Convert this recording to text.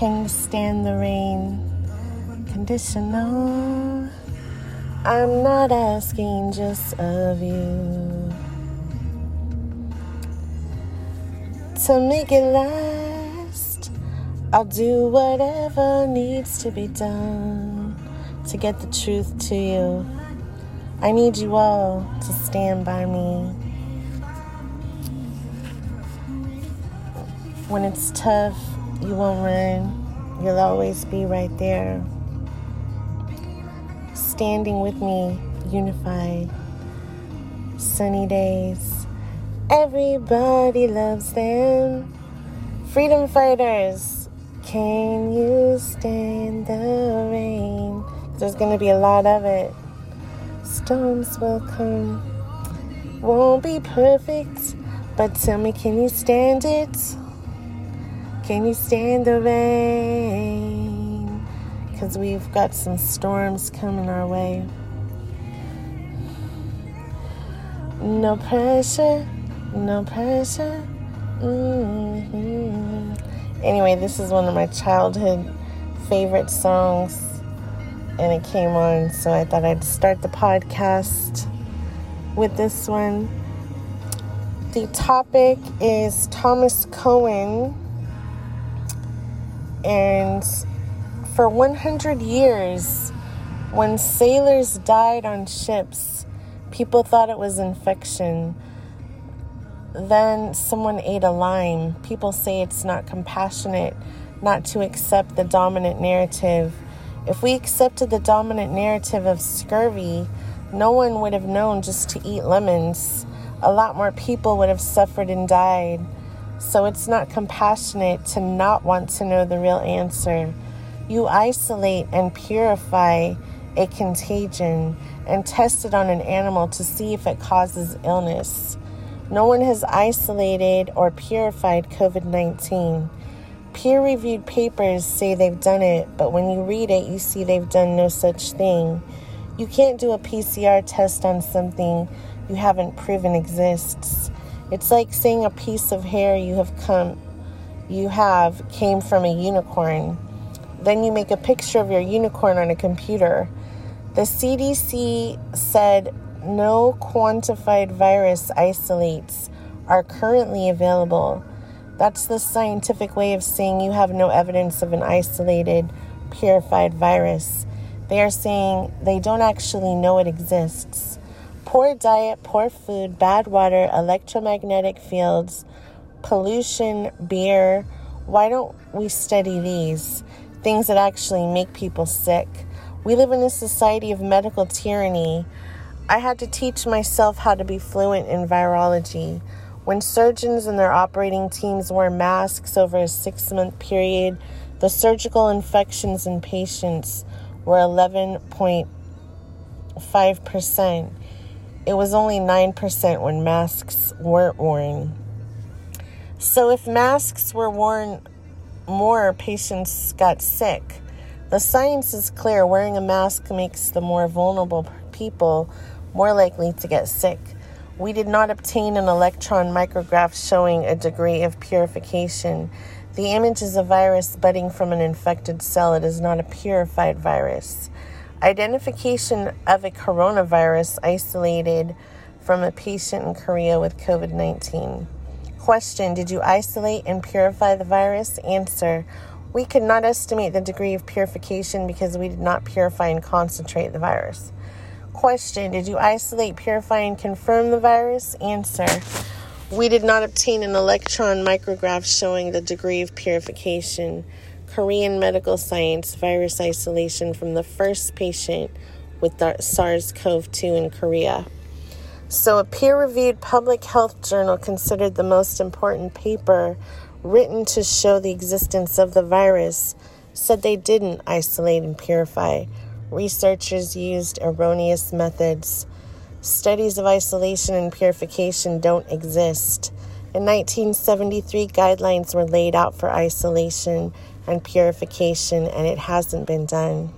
can stand the rain. Conditional. I'm not asking just of you to make it last. I'll do whatever needs to be done to get the truth to you. I need you all to stand by me. When it's tough, you won't run. You'll always be right there. Standing with me, unified. Sunny days. Everybody loves them. Freedom fighters, can you stand the rain? There's going to be a lot of it. Storms will come. Won't be perfect, but tell me, can you stand it? Can you stand the rain? Because we've got some storms coming our way. No pressure, no pressure. Mm-hmm. Anyway, this is one of my childhood favorite songs, and it came on, so I thought I'd start the podcast with this one. The topic is Thomas Cowan and for 100 years, when sailors died on ships, people thought it was infection. Then someone ate a lime. People say it's not compassionate not to accept the dominant narrative. If we accepted the dominant narrative of scurvy, no one would have known just to eat lemons. A lot more people would have suffered and died. So it's not compassionate to not want to know the real answer. You isolate and purify a contagion and test it on an animal to see if it causes illness. No one has isolated or purified COVID 19. Peer reviewed papers say they've done it, but when you read it, you see they've done no such thing. You can't do a PCR test on something you haven't proven exists. It's like saying a piece of hair you have come you have came from a unicorn. Then you make a picture of your unicorn on a computer. The CDC said no quantified virus isolates are currently available. That's the scientific way of saying you have no evidence of an isolated, purified virus. They are saying they don't actually know it exists. Poor diet, poor food, bad water, electromagnetic fields, pollution, beer. Why don't we study these? Things that actually make people sick. We live in a society of medical tyranny. I had to teach myself how to be fluent in virology. When surgeons and their operating teams wore masks over a six month period, the surgical infections in patients were 11.5%. It was only 9% when masks weren't worn. So, if masks were worn more, patients got sick. The science is clear wearing a mask makes the more vulnerable people more likely to get sick. We did not obtain an electron micrograph showing a degree of purification. The image is a virus budding from an infected cell. It is not a purified virus. Identification of a coronavirus isolated from a patient in Korea with COVID 19. Question Did you isolate and purify the virus? Answer We could not estimate the degree of purification because we did not purify and concentrate the virus. Question Did you isolate, purify, and confirm the virus? Answer We did not obtain an electron micrograph showing the degree of purification. Korean medical science virus isolation from the first patient with SARS CoV 2 in Korea. So, a peer reviewed public health journal considered the most important paper written to show the existence of the virus said they didn't isolate and purify. Researchers used erroneous methods. Studies of isolation and purification don't exist. In 1973, guidelines were laid out for isolation and purification, and it hasn't been done.